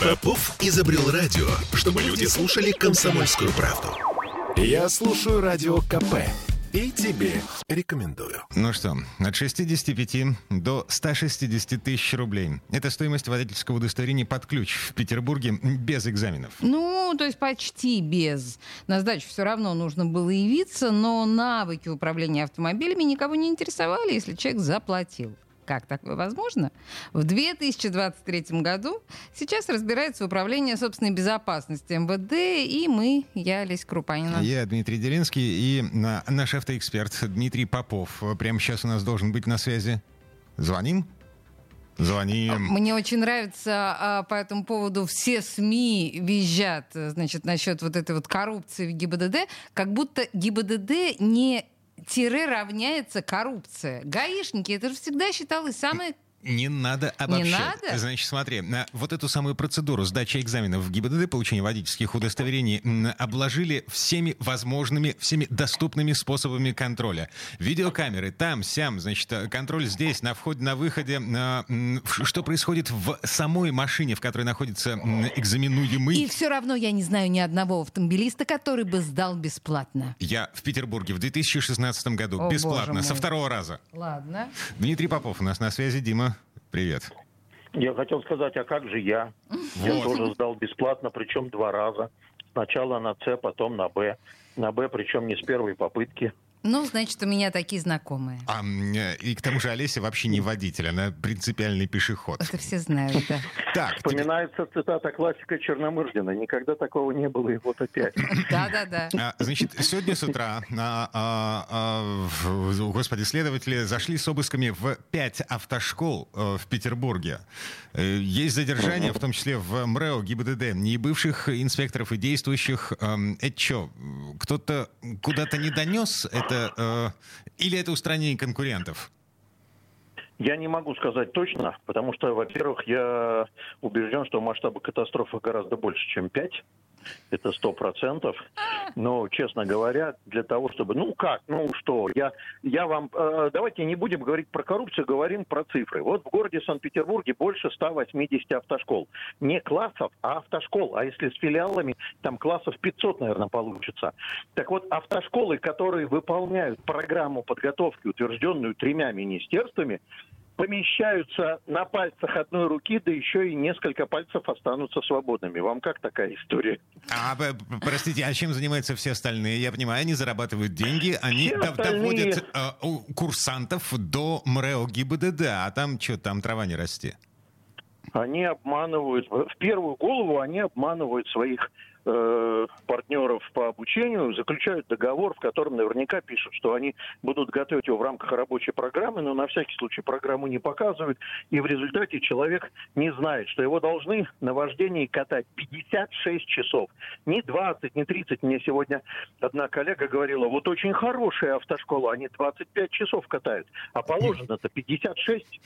Попов изобрел радио, чтобы люди слушали комсомольскую правду. Я слушаю радио КП и тебе рекомендую. Ну что, от 65 до 160 тысяч рублей. Это стоимость водительского удостоверения под ключ в Петербурге без экзаменов. Ну, то есть почти без. На сдачу все равно нужно было явиться, но навыки управления автомобилями никого не интересовали, если человек заплатил. Как такое возможно? В 2023 году сейчас разбирается управление собственной безопасности МВД, и мы, я, Олеся Крупанина. Я Дмитрий Делинский и наш автоэксперт Дмитрий Попов. Прямо сейчас у нас должен быть на связи. Звоним? Звоним. Мне очень нравится а, по этому поводу все СМИ визжат, значит, насчет вот этой вот коррупции в ГИБДД, как будто ГИБДД не тире равняется коррупция. Гаишники, это же всегда считалось самое не надо обобщать. Не надо? Значит, смотри, на вот эту самую процедуру сдачи экзаменов в ГИБДД, получения водительских удостоверений, обложили всеми возможными, всеми доступными способами контроля. Видеокамеры там, сям, значит, э, контроль здесь, на входе, на выходе. Что происходит в самой машине, в которой находится экзаменуемый. И все равно я не знаю ни одного автомобилиста, который бы сдал бесплатно. Я в Петербурге в 2016 году О, бесплатно, со второго раза. Ладно. Дмитрий Попов у нас на связи. Дима, Привет. Я хотел сказать, а как же я? Вот. Я тоже сдал бесплатно, причем два раза. Сначала на С, потом на Б. На Б, причем не с первой попытки. Ну, значит, у меня такие знакомые. А, и к тому же Олеся вообще не водитель, она принципиальный пешеход. Это все знают, да. Так, Вспоминается тебе... цитата классика Черномырдина. Никогда такого не было, и вот опять. Да-да-да. А, значит, сегодня с утра, а, а, господи, следователи зашли с обысками в пять автошкол э, в Петербурге. Э, есть задержание, в том числе в МРЭО, ГИБДД, и бывших инспекторов, и действующих. Эм, это что, кто-то куда-то не донес это, э, или это устранение конкурентов? Я не могу сказать точно, потому что, во-первых, я убежден, что масштабы катастрофы гораздо больше, чем пять это сто процентов. Но, честно говоря, для того, чтобы... Ну как, ну что, я, я вам... Э, давайте не будем говорить про коррупцию, говорим про цифры. Вот в городе Санкт-Петербурге больше 180 автошкол. Не классов, а автошкол. А если с филиалами, там классов 500, наверное, получится. Так вот, автошколы, которые выполняют программу подготовки, утвержденную тремя министерствами, помещаются на пальцах одной руки, да еще и несколько пальцев останутся свободными. Вам как такая история? А, простите, а чем занимаются все остальные? Я понимаю, они зарабатывают деньги, они все остальные... доводят э, курсантов до МРЭО ГИБДД, а там что, там трава не расти? Они обманывают, в первую голову они обманывают своих э, партнеров по обучению заключают договор, в котором наверняка пишут, что они будут готовить его в рамках рабочей программы, но на всякий случай программу не показывают, и в результате человек не знает, что его должны на вождении катать 56 часов. Не 20, не 30. Мне сегодня одна коллега говорила, вот очень хорошая автошкола, они 25 часов катают, а положено-то 56.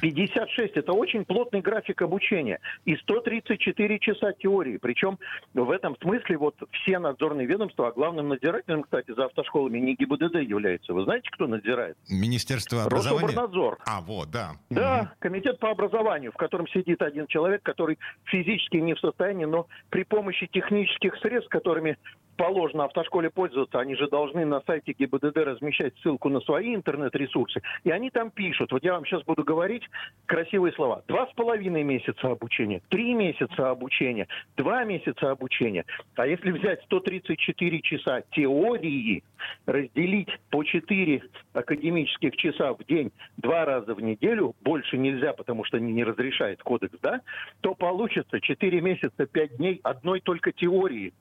56 – это очень плотный график обучения. И 134 часа теории. Причем в этом смысле вот все надзорные ведомства, а главным надзирателем, кстати, за автошколами не ГИБДД является. Вы знаете, кто надзирает? Министерство образования? Рособорнадзор. А, вот, да. Да, угу. комитет по образованию, в котором сидит один человек, который физически не в состоянии, но при помощи технических средств, которыми положено автошколе пользоваться, они же должны на сайте ГИБДД размещать ссылку на свои интернет-ресурсы. И они там пишут, вот я вам сейчас буду говорить красивые слова. Два с половиной месяца обучения, три месяца обучения, два месяца обучения. А если взять 134 часа теории, разделить по 4 академических часа в день два раза в неделю, больше нельзя, потому что не разрешает кодекс, да, то получится 4 месяца, 5 дней одной только теории.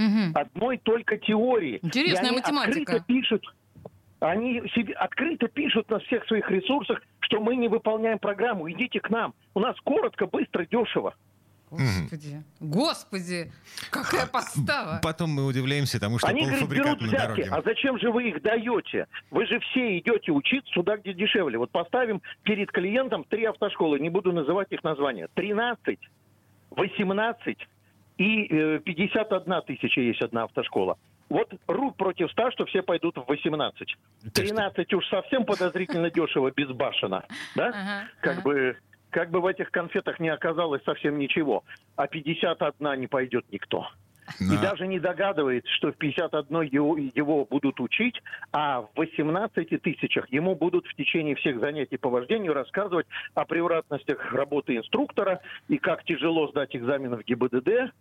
Угу. Одной только теории. Интересная математика. Открыто пишут, они себе открыто пишут на всех своих ресурсах, что мы не выполняем программу, идите к нам. У нас коротко, быстро, дешево. Господи, господи, какая подстава. Потом мы удивляемся тому, что Они полуфабрикат говорят, берут на дороге. А зачем же вы их даете? Вы же все идете учиться туда, где дешевле. Вот поставим перед клиентом три автошколы, не буду называть их названия. 13, 18 и 51 э, тысяча есть одна автошкола. Вот рук против ста, что все пойдут в 18. 13 уж совсем подозрительно дешево, безбашенно. Да? Как бы как бы в этих конфетах не оказалось совсем ничего, а 51 не пойдет никто. И даже не догадывается, что в 51 его, его будут учить, а в 18 тысячах ему будут в течение всех занятий по вождению рассказывать о превратностях работы инструктора и как тяжело сдать экзамен в ГИБДД,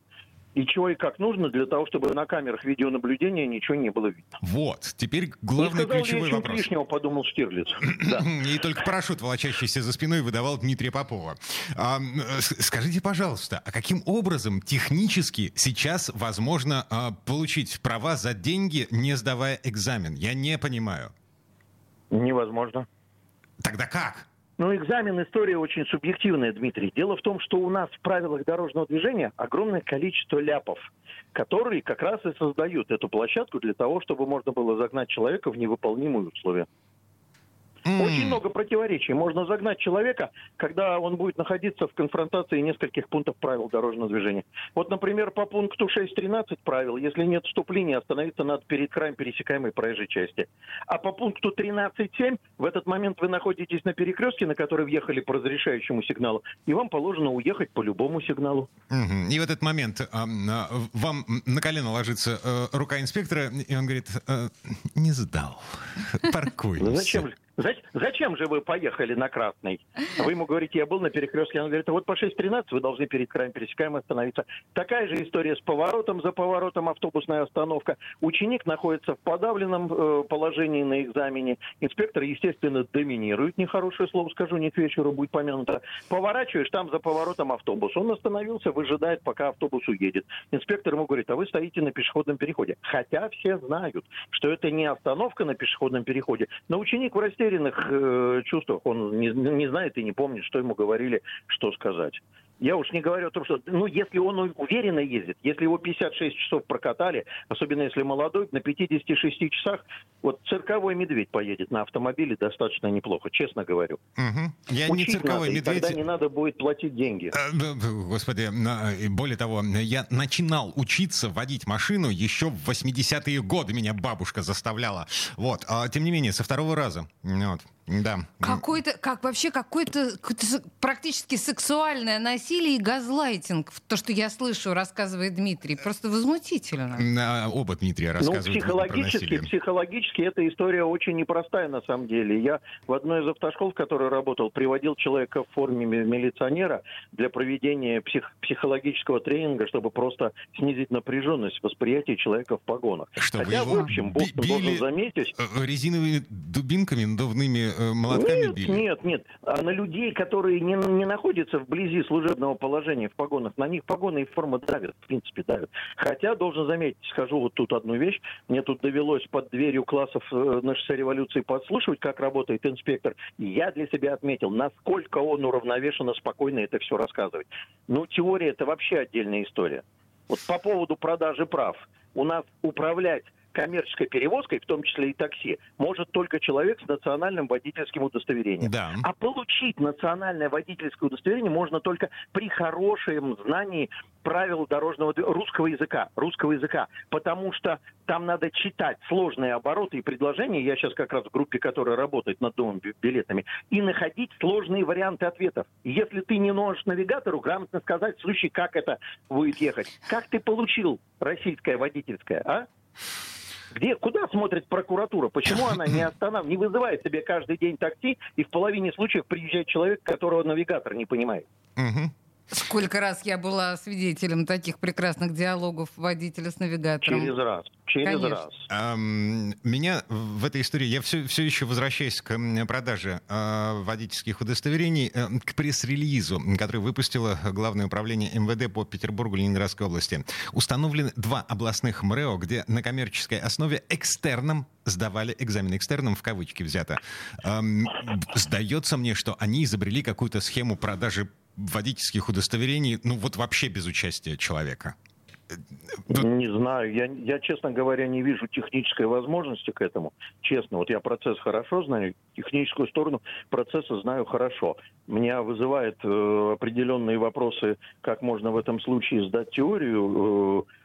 и чего и как нужно для того, чтобы на камерах видеонаблюдения ничего не было видно. Вот, теперь главный сказал, ключевой я вопрос. лишнего, подумал Штирлиц. Да. И только парашют, волочащийся за спиной, выдавал Дмитрия Попова. А, скажите, пожалуйста, а каким образом технически сейчас возможно а, получить права за деньги, не сдавая экзамен? Я не понимаю. Невозможно. Тогда как? Ну, экзамен история очень субъективная, Дмитрий. Дело в том, что у нас в правилах дорожного движения огромное количество ляпов, которые как раз и создают эту площадку для того, чтобы можно было загнать человека в невыполнимые условия. М, Очень много противоречий. Можно загнать человека, когда он будет находиться в конфронтации нескольких пунктов правил дорожного движения. Вот, например, по пункту 6.13 правил, если нет вступления, остановиться надо перед краем пересекаемой проезжей части. А по пункту 13.7 в этот момент вы находитесь на перекрестке, на который въехали по разрешающему сигналу, и вам положено уехать по любому сигналу. мгм. И в этот момент а, вам на колено ложится э, рука инспектора, и он говорит, э, не сдал, паркуйся. Ну, Зачем, зачем же вы поехали на красный? Вы ему говорите, я был на перекрестке. Он говорит, вот по 6.13 вы должны перед краем пересекаемой остановиться. Такая же история с поворотом. За поворотом автобусная остановка. Ученик находится в подавленном э, положении на экзамене. Инспектор, естественно, доминирует. Нехорошее слово скажу, не к вечеру будет помянуто. Поворачиваешь, там за поворотом автобус. Он остановился, выжидает, пока автобус уедет. Инспектор ему говорит, а вы стоите на пешеходном переходе. Хотя все знают, что это не остановка на пешеходном переходе. Но ученик в растерянных э, чувствах, он не, не знает и не помнит, что ему говорили, что сказать. Я уж не говорю о том, что, ну, если он уверенно ездит, если его 56 часов прокатали, особенно если молодой, на 56 часах, вот цирковой медведь поедет на автомобиле достаточно неплохо, честно говорю. Мгм. Я не Учить цирковой надо, медведь. тогда не надо будет платить деньги. Э, б- б- Господи, более того, я начинал учиться водить машину еще в 80-е годы. Меня бабушка заставляла. Вот. А, тем не менее, со второго раза. Вот. Да. Какой-то, как вообще какое-то практически сексуальное насилие и газлайтинг. То, что я слышу, рассказывает Дмитрий, просто возмутительно. Оба Дмитрия Ну, рассказывают про психологически, насилие. психологически эта история очень непростая на самом деле. Я в одной из автошкол, в которой работал, приводил человека в форме ми- милиционера для проведения псих- психологического тренинга, чтобы просто снизить напряженность восприятия человека в погонах. Что, Хотя, его в общем, Бостон должен заметить, э, резиновыми дубинками, надувными э, молотками нет, били? нет, нет. А на людей, которые не, не находятся вблизи служебного положения в погонах, на них погоны и форма давят, в принципе, давят. Хотя, должен заметить, скажу вот тут одну вещь. Мне тут довелось под дверью классов э, на шоссе революции подслушивать, как работает инспектор. Я для себя отметил, насколько он уравновешенно, спокойно это все рассказывает. Ну, теория – это вообще отдельная история. Вот по поводу продажи прав. У нас управлять коммерческой перевозкой, в том числе и такси, может только человек с национальным водительским удостоверением. Да. А получить национальное водительское удостоверение можно только при хорошем знании правил дорожного русского языка, русского языка, потому что там надо читать сложные обороты и предложения. Я сейчас как раз в группе, которая работает над новыми би- билетами, и находить сложные варианты ответов. Если ты не можешь навигатору грамотно сказать, слушай, как это будет ехать, как ты получил российское водительское, а? Где, куда смотрит прокуратура? Почему она не останавливает, не вызывает себе каждый день такси, и в половине случаев приезжает человек, которого навигатор не понимает? Мгм. Сколько раз я была свидетелем таких прекрасных диалогов водителя с навигатором. Через раз. Через Конечно. раз. Ам, Меня в этой истории, я все, все еще возвращаюсь к продаже э, водительских удостоверений, э, к пресс-релизу, который выпустило Главное управление МВД по Петербургу Ленинградской области. Установлены два областных МРЭО, где на коммерческой основе экстерном сдавали экзамен. Экстерном в кавычки взято. Ам, Сдается мне, что они изобрели какую-то схему продажи водительских удостоверений, ну вот вообще без участия человека. Не знаю. Я, я, честно говоря, не вижу технической возможности к этому. Честно, вот я процесс хорошо знаю, техническую сторону процесса знаю хорошо. Меня вызывает э, определенные вопросы, как можно в этом случае сдать теорию, Э,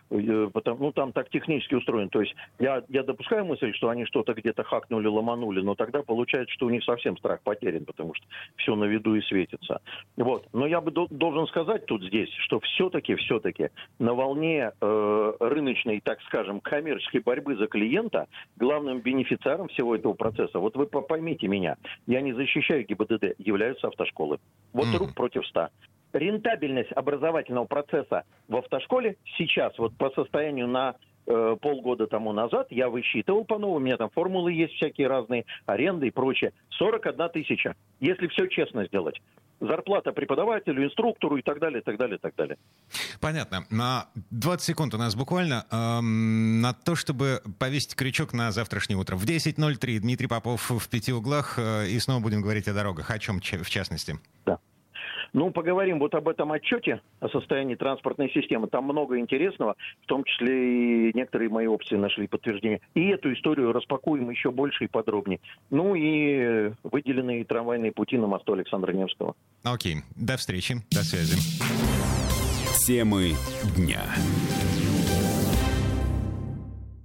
потому, ну, там так технически устроен. То есть я, я допускаю мысль, что они что-то где-то хакнули, ломанули, но тогда получается, что у них совсем страх потерян, потому что все на виду и светится. Вот. Но я бы до, должен сказать тут здесь, что все-таки, все-таки на волне э, рыночной, так скажем, коммерческой борьбы за клиента главным бенефициаром всего этого процесса, вот вы поймите меня, я не защищаю ГИБДД, являются автошколы. Вот mm. рук против ста рентабельность образовательного процесса в автошколе сейчас, вот по состоянию на э, полгода тому назад, я высчитывал по-новому, у меня там формулы есть всякие разные, аренды и прочее, 41 тысяча, если все честно сделать зарплата преподавателю, инструктору и так далее, и так далее, и так далее. Понятно. На 20 секунд у нас буквально эм, на то, чтобы повесить крючок на завтрашнее утро. В 10.03 Дмитрий Попов в пяти углах, э, и снова будем говорить о дорогах. О чем в частности? Да. Ну, поговорим вот об этом отчете о состоянии транспортной системы. Там много интересного, в том числе и некоторые мои опции нашли подтверждение. И эту историю распакуем еще больше и подробнее. Ну и выделенные трамвайные пути на мосту Александра Невского. Окей. До встречи. До связи. Темы дня.